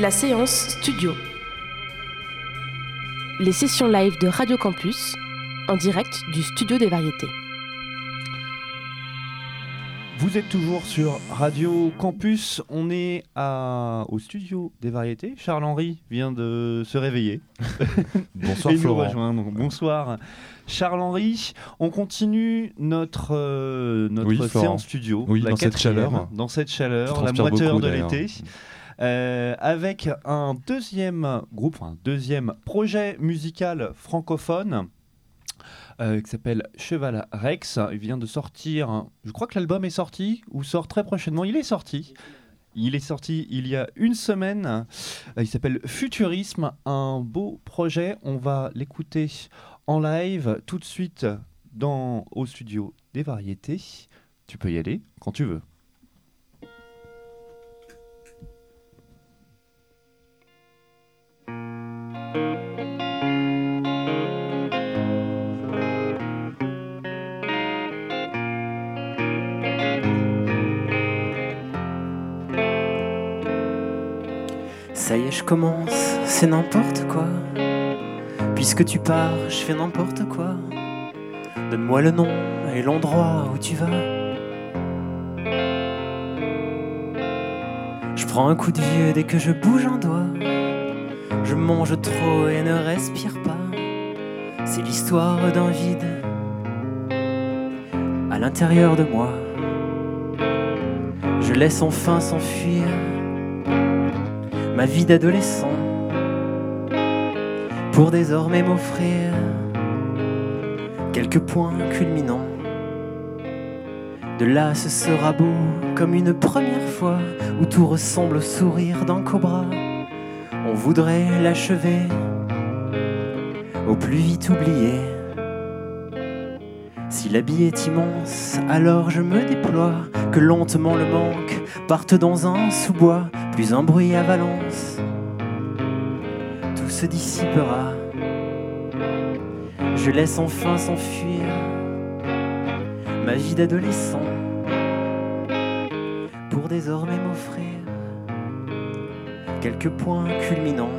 La séance studio. Les sessions live de Radio Campus en direct du studio des variétés. Vous êtes toujours sur Radio Campus, on est à, au studio des variétés. Charles-Henri vient de se réveiller. Bonsoir Et nous Florent. Bonsoir Charles-Henri. On continue notre, euh, notre Oui, Florent. séance studio. Oui, la dans cette chaleur. Dans cette chaleur, la moiteur beaucoup, de l'été. Euh, avec un deuxième groupe, un deuxième projet musical francophone euh, qui s'appelle Cheval Rex. Il vient de sortir, je crois que l'album est sorti ou sort très prochainement. Il est sorti. Il est sorti il y a une semaine. Euh, Il s'appelle Futurisme, un beau projet. On va l'écouter en live tout de suite dans, au studio des variétés. Tu peux y aller quand tu veux. C'est n'importe quoi. Puisque tu pars, je fais n'importe quoi. Donne-moi le nom et l'endroit où tu vas. Je prends un coup de vieux dès que je bouge un doigt. Je mange trop et ne respire pas. C'est l'histoire d'un vide à l'intérieur de moi. Je laisse enfin s'enfuir ma vie d'adolescent pour désormais m'offrir quelques points culminants. De là, ce sera beau comme une première fois où tout ressemble au sourire d'un cobra. On voudrait l'achever, au plus vite oublié. Si l'habit est immense, alors je me déploie, que lentement le manque parte dans un sous-bois, plus un bruit à Valence. Tout se dissipera. Je laisse enfin s'enfuir ma vie d'adolescent pour désormais m'offrir quelques points culminants.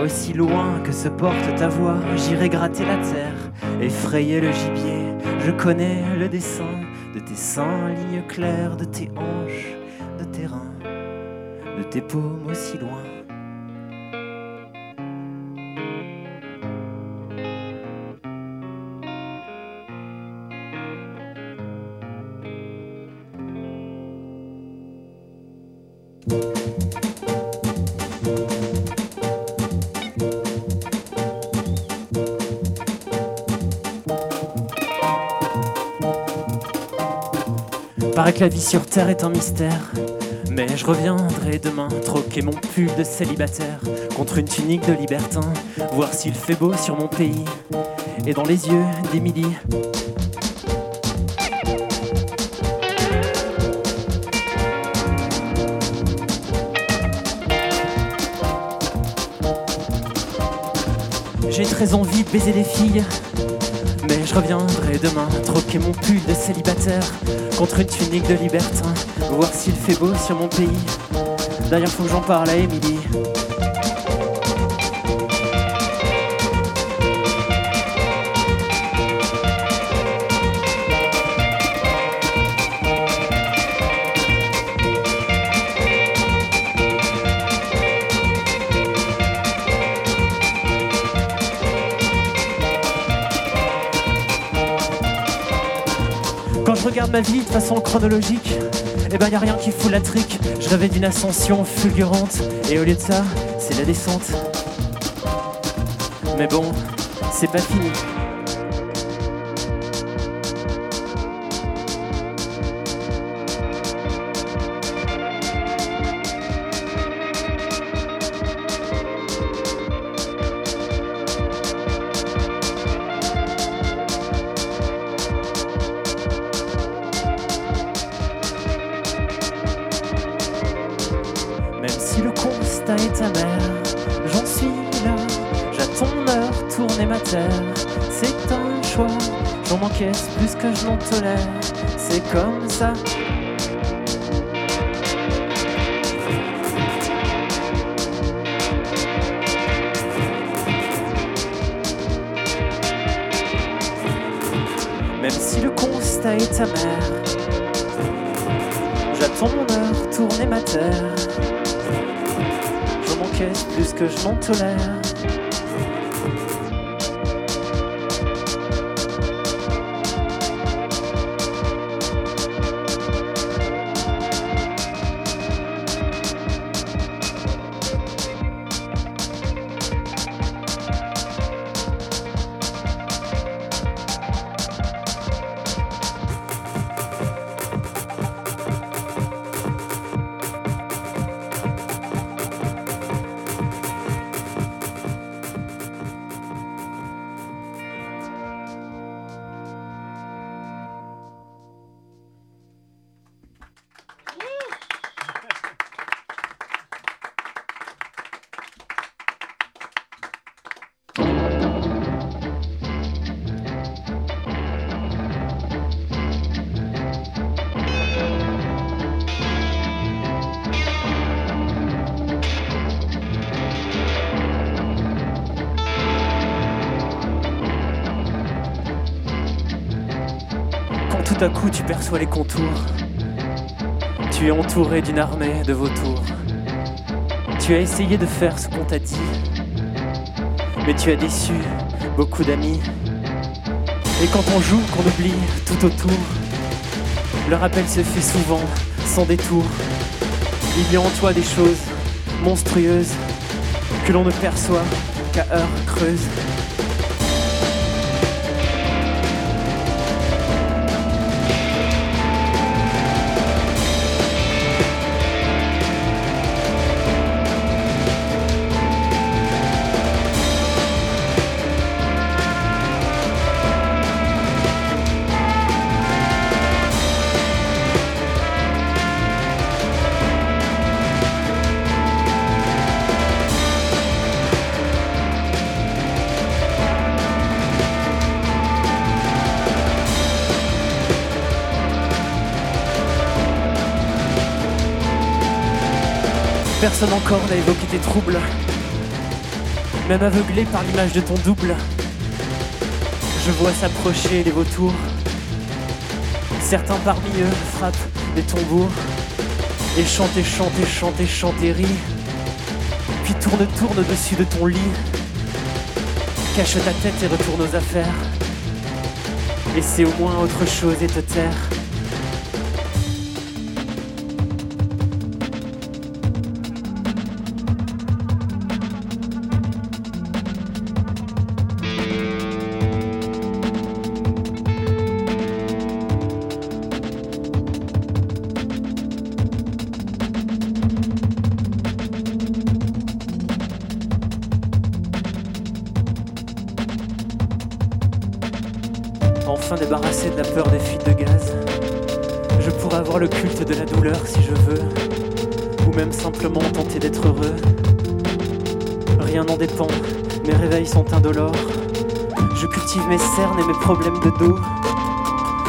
Aussi loin que se porte ta voix, j'irai gratter la terre, effrayer le gibier. Je connais le dessin de tes seins, lignes claires, de tes hanches, de tes reins, de tes paumes aussi loin. Paraît que la vie sur Terre est un mystère. Mais je reviendrai demain troquer mon pull de célibataire contre une tunique de libertin, voir s'il fait beau sur mon pays. Et dans les yeux d'Émilie, j'ai très envie de baiser des filles. Mais je reviendrai demain troquer mon pull de célibataire contre une tunique de libertin, voir s'il fait beau sur mon pays. D'ailleurs, faut que j'en parle à Émilie. Quand je regarde ma vie de façon chronologique, eh ben y a rien qui fout la trique. Je rêvais d'une ascension fulgurante, et au lieu de ça, c'est la descente. Mais bon, c'est pas fini. taille ta mère. J'en suis là, j'attends l'heure, tourner ma terre. C'est un choix, j'en m'encaisse plus que je n'en tolère. C'est comme ça. Même si le constat est amer, j'attends mon heure, tourner ma terre. Je m'encaisse plus que je m'en tolère. À coup tu perçois les contours, tu es entouré d'une armée de vautours. Tu as essayé de faire ce qu'on t'a dit, mais tu as déçu beaucoup d'amis. Et quand on joue, qu'on oublie tout autour, le rappel se fait souvent sans détour. Il y a en toi des choses monstrueuses que l'on ne perçoit qu'à heure creuse. Personne encore n'a évoqué tes troubles, même aveuglé par l'image de ton double. Je vois s'approcher les vautours. Certains parmi eux frappent des tambours et chantent et chantent et chantent et chantent et rient. Puis tourne, tourne au-dessus de ton lit. Cache ta tête et retourne aux affaires. Laissez au moins autre chose et te taire. Enfin débarrassé de la peur des fuites de gaz, je pourrais avoir le culte de la douleur si je veux, ou même simplement tenter d'être heureux. Rien n'en dépend, mes réveils sont indolores. Je cultive mes cernes et mes problèmes de dos,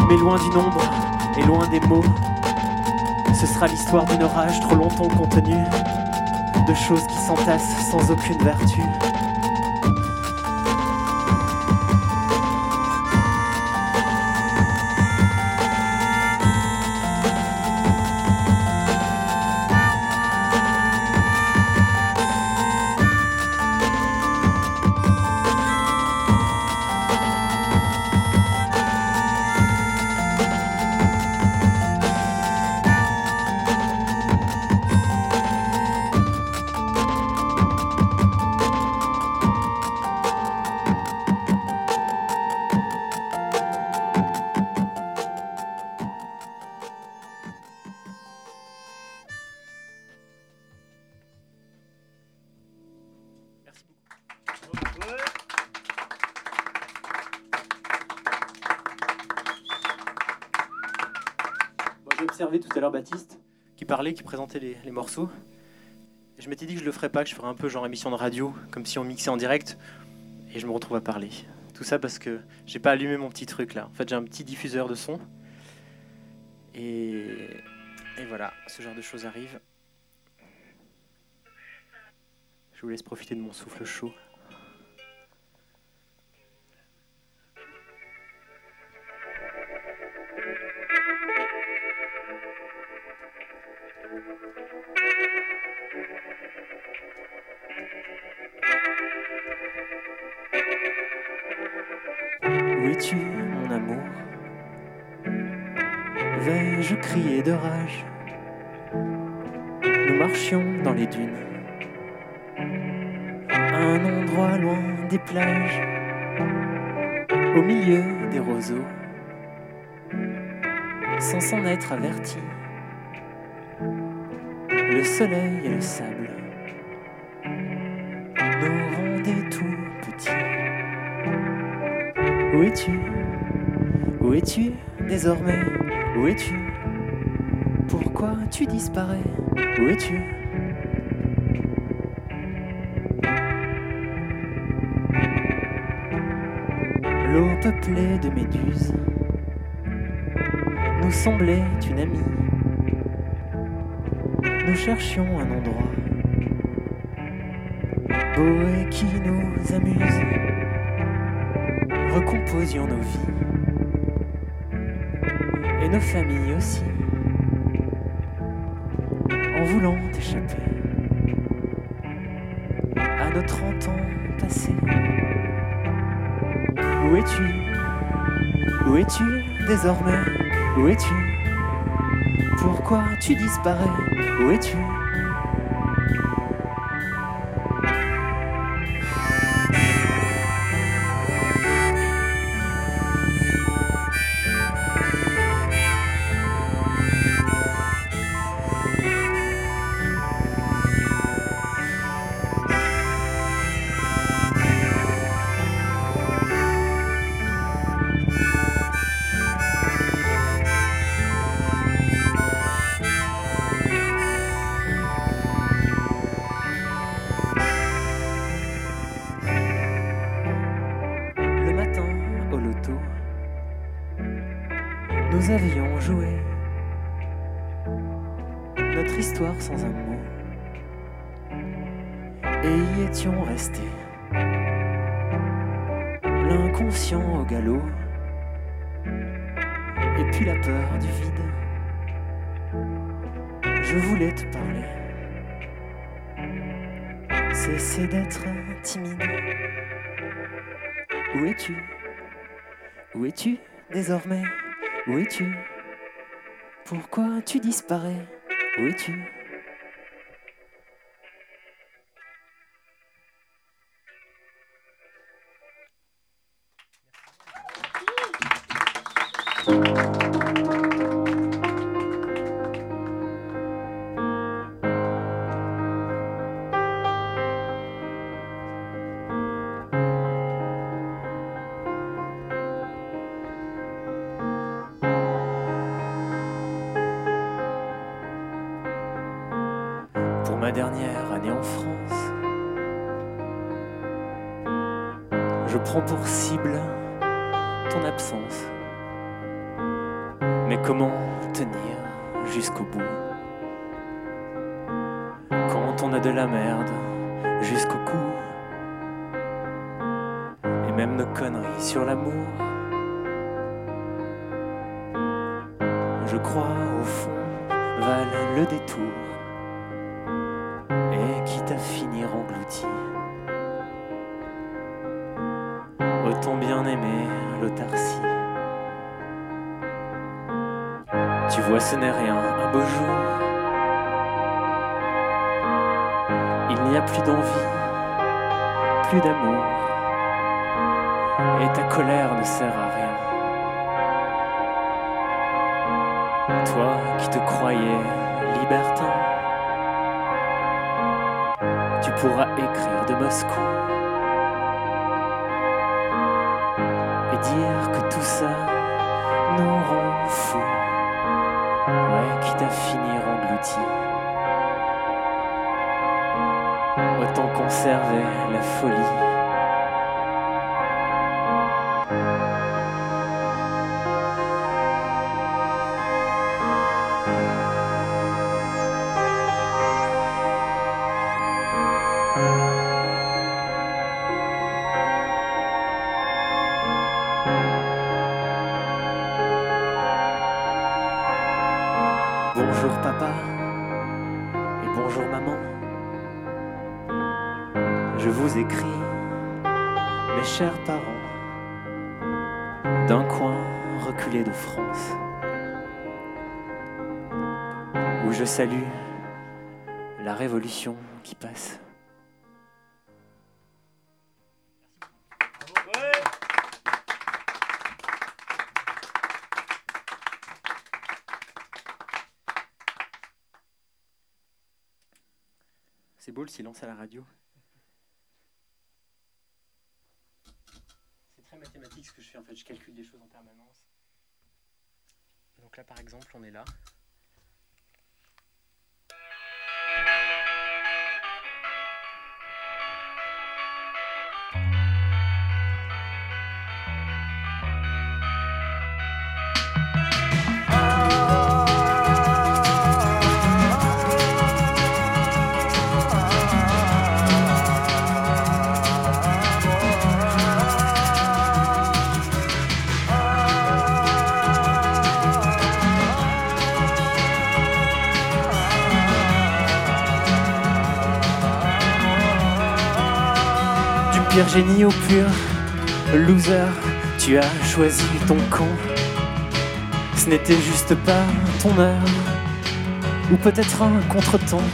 mais loin du nombre et loin des mots. Ce sera l'histoire d'un orage trop longtemps contenu, de choses qui s'entassent sans aucune vertu. Baptiste qui parlait, qui présentait les, morceaux. Je m'étais dit que je le ferais pas, que je ferais un peu genre émission de radio, comme si on mixait en direct. Et je me retrouve à parler. Tout ça parce que j'ai pas allumé mon petit truc là. En fait, j'ai un petit diffuseur de son. Et, et voilà, ce genre de choses arrive. Je vous laisse profiter de mon souffle chaud. Es-tu, mon amour? Vais-je crier de rage? Nous marchions dans les dunes, à un endroit loin des plages, au milieu des roseaux, sans s'en être avertis. Le soleil et le sable Où es-tu? Où es-tu désormais? Où es-tu? Pourquoi tu disparais? Où es-tu? L'eau peuplée de méduses nous semblait une amie. Nous cherchions un endroit. Beau et qui nous amuse recomposions nos vies. Et nos familles aussi, en voulant échapper à nos 30 ans passés. Où es-tu? Où es-tu désormais? Où es-tu? Pourquoi tu disparais? Où es-tu? Restés. L'inconscient au galop et puis la peur du vide. Je voulais te parler. Cesser d'être timide. Où es-tu? Où es-tu désormais? Où es-tu? Pourquoi tu disparais? Où es-tu? Pour Tu vois, ce n'est rien, un beau jour. Il n'y a plus d'envie, plus d'amour. Et ta colère ne sert à rien. Toi qui te croyais libertin, tu pourras écrire de Moscou dire que tout ça nous rend fous. Ouais, quitte à finir englouti. Autant conserver la folie. Écris, mes chers parents, d'un coin reculé de France, où je salue la révolution qui passe. C'est beau le silence à la radio. C'est très ce que je fais en fait, je calcule des choses en permanence. Donc là par exemple on est là. Génie au pur loser, tu as choisi ton camp. Ce n'était juste pas ton heure, ou peut-être un contretemps.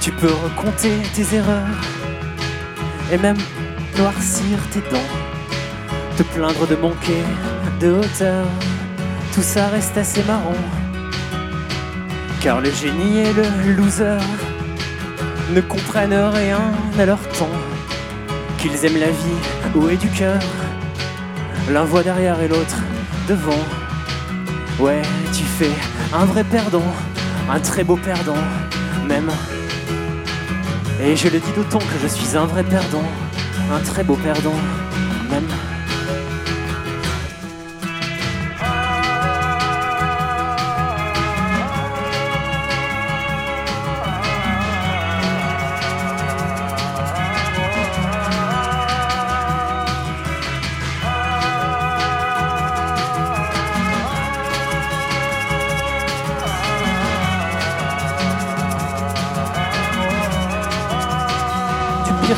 Tu peux recompter tes erreurs, et même noircir tes dents. Te plaindre de manquer de hauteur, tout ça reste assez marrant. Car le génie et le loser ne comprennent rien à leur temps. Qu'ils aiment la vie ou est du cœur, l'un voit derrière et l'autre devant. Ouais, tu fais un vrai perdant, un très beau perdant, même. Et je le dis d'autant que je suis un vrai perdant, un très beau perdant, même.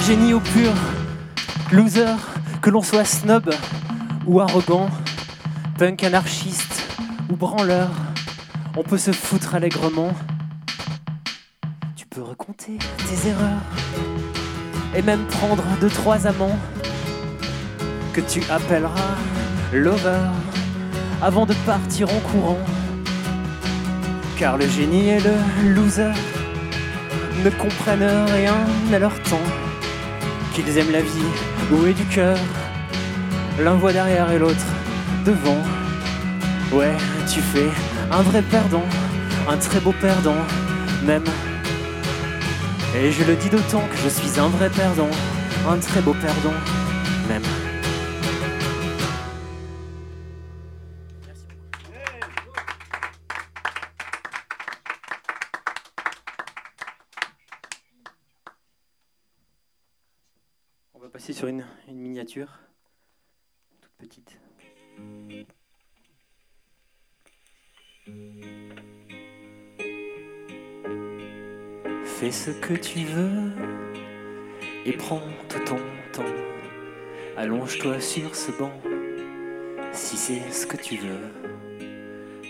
Génie au pur loser, que l'on soit snob ou arrogant, punk anarchiste ou branleur, on peut se foutre allègrement. Tu peux recompter tes erreurs et même prendre deux trois amants que tu appelleras lover avant de partir en courant. Car le génie et le loser ne comprennent rien à leur temps. Qu'ils aiment la vie ou est du cœur, l'un voit derrière et l'autre devant. Ouais, tu fais un vrai perdant, un très beau perdant, même. Et je le dis d'autant que je suis un vrai perdant, un très beau perdant, Passer sur une miniature, toute petite. Fais ce que tu veux et prends tout ton temps. Allonge-toi sur ce banc si c'est ce que tu veux.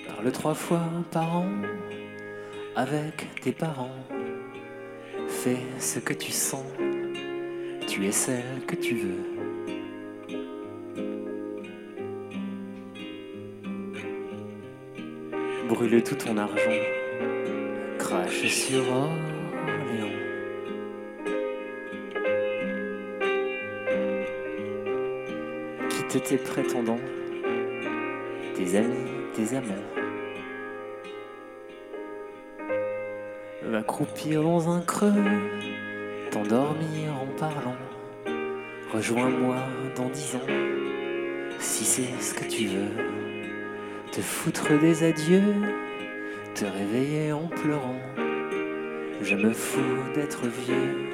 Parle trois fois par an avec tes parents. Fais ce que tu sens tu es celle que tu veux. Brûle tout ton argent, crache sur Orléans. Quitte tes prétendants, tes amis, tes amants. Va croupir dans un creux t'endormir en parlant. Rejoins-moi dans dix ans, si c'est ce que tu veux. Te foutre des adieux, te réveiller en pleurant. Je me fous d'être vieux,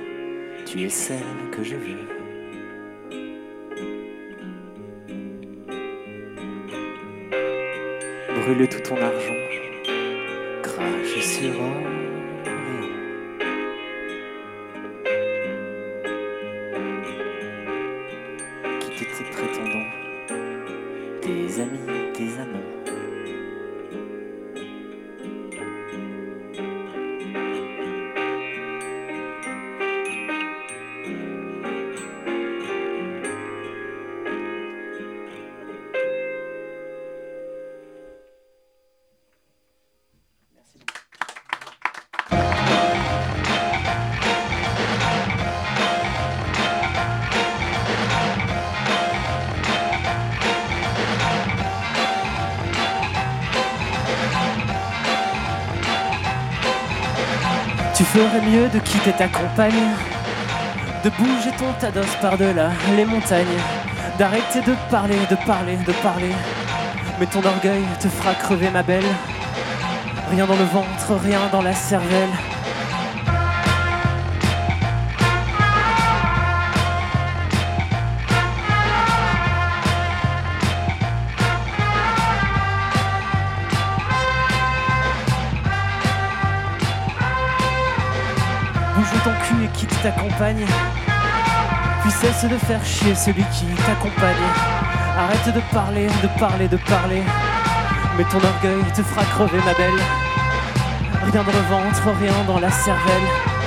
tu es celle que je veux. Brûle tout ton argent, crache sur Orléans. Ferais mieux de quitter ta compagne, de bouger ton tados par-delà les montagnes, d'arrêter de parler, de parler, de parler. Mais ton orgueil te fera crever, ma belle. Rien dans le ventre, rien dans la cervelle. Bouge ton cul et quitte ta compagne. Puis cesse de faire chier celui qui t'accompagne. Arrête de parler, de parler, de parler. Mais ton orgueil te fera crever, ma belle. Rien dans le ventre, rien dans la cervelle.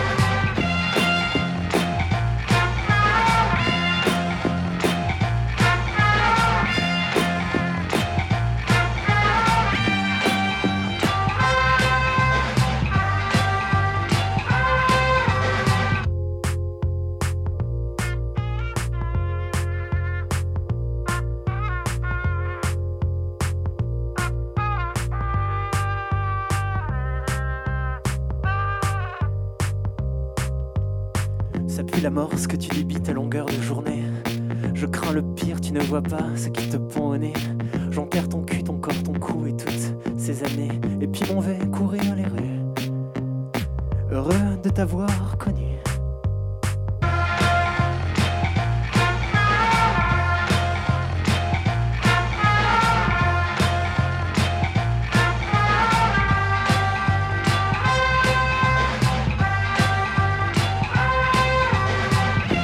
Années. Et puis m'en vais courir les rues. Heureux de t'avoir connu.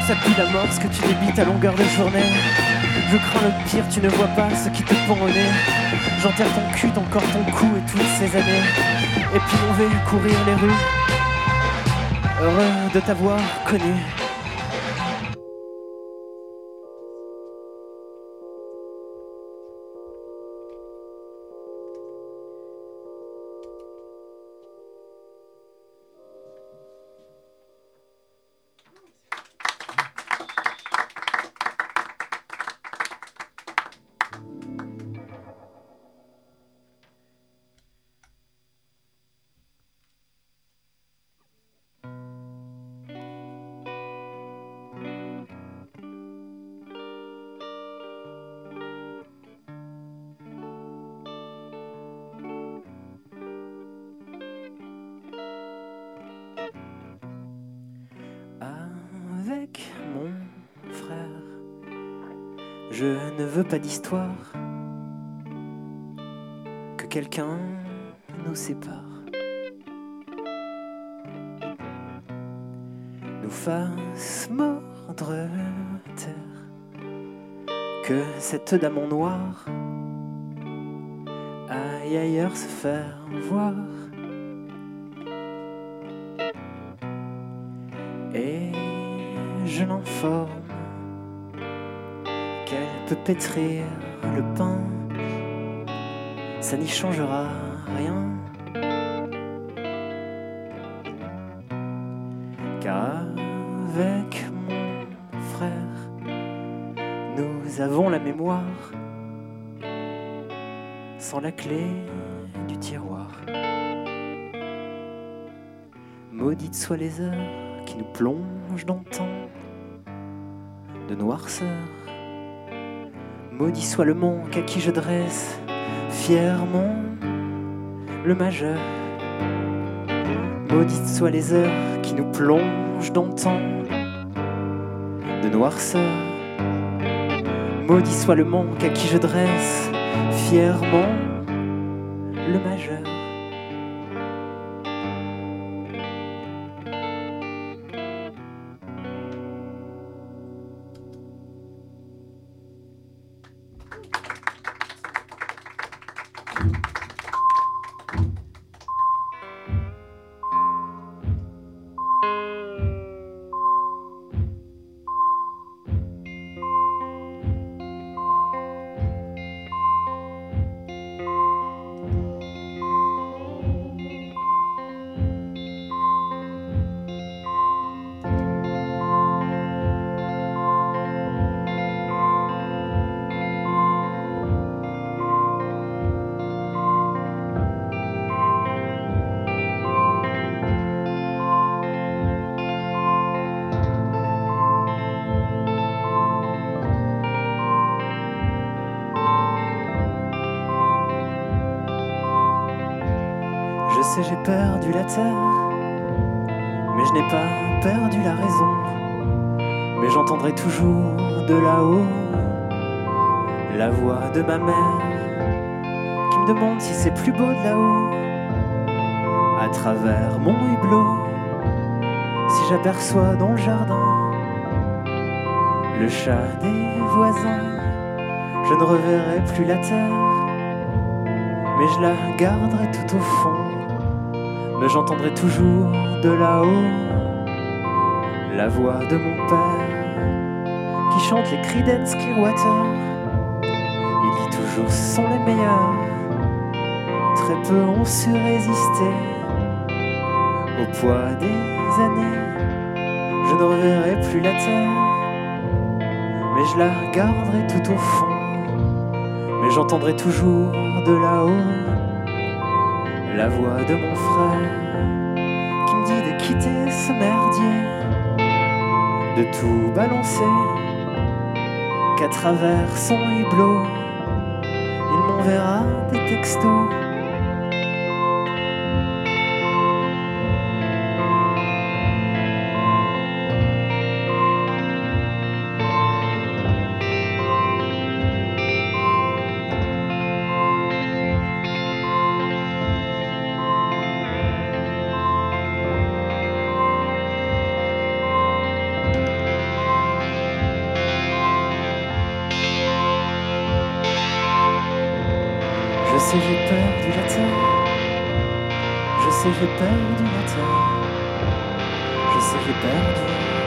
Ça pue la mort ce que tu débites à longueur de journée. Je crains le pire, tu ne vois pas ce qui te pend. J'enterre ton cul, ton ton cou et toutes ces années. Et puis on va courir les rues. Heureux de t'avoir connu. Je ne veux pas d'histoire que quelqu'un nous sépare. Nous fasse mordre terre, que cette dame en noir aille ailleurs se faire voir. Et je l'informe qu'elle peut pétrir le pain, ça n'y changera rien. Car avec mon frère, nous avons la mémoire sans la clé du tiroir. Maudites soient les heures qui nous plongent dans tant de noirceur. Maudit soit le manque à qui je dresse fièrement le majeur. Maudites soient les heures qui nous plongent dans tant de noirceur. Maudit soit le manque à qui je dresse fièrement le majeur. J'ai perdu la terre, mais je n'ai pas perdu la raison. Mais j'entendrai toujours de là-haut la voix de ma mère qui me demande si c'est plus beau de là-haut. À travers mon hublot, si j'aperçois dans le jardin le chat des voisins, je ne reverrai plus la terre, mais je la garderai tout au fond. Mais j'entendrai toujours de là-haut la voix de mon père qui chante les cris Clearwater. Il dit toujours sont les meilleurs. Très peu ont su résister au poids des années. Je ne reverrai plus la terre, mais je la garderai tout au fond. Mais j'entendrai toujours de là-haut la voix de mon frère qui me dit de quitter ce merdier, de tout balancer, qu'à travers son hublot, il m'enverra des textos. Je sais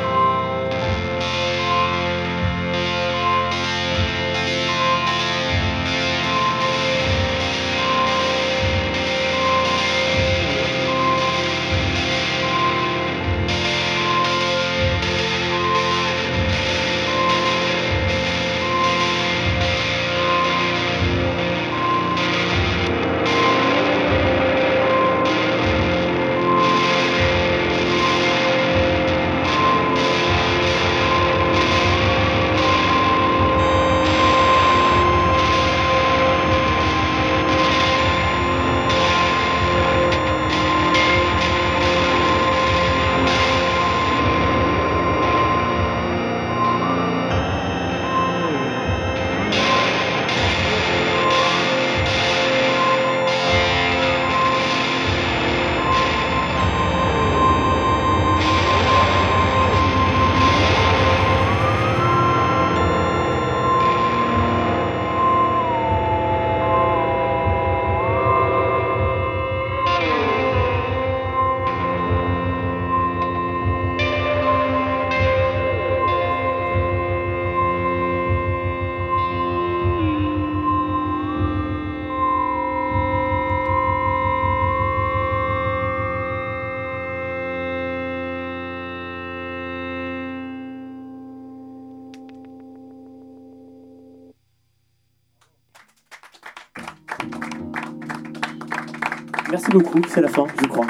beaucoup, c'est la fin, je crois.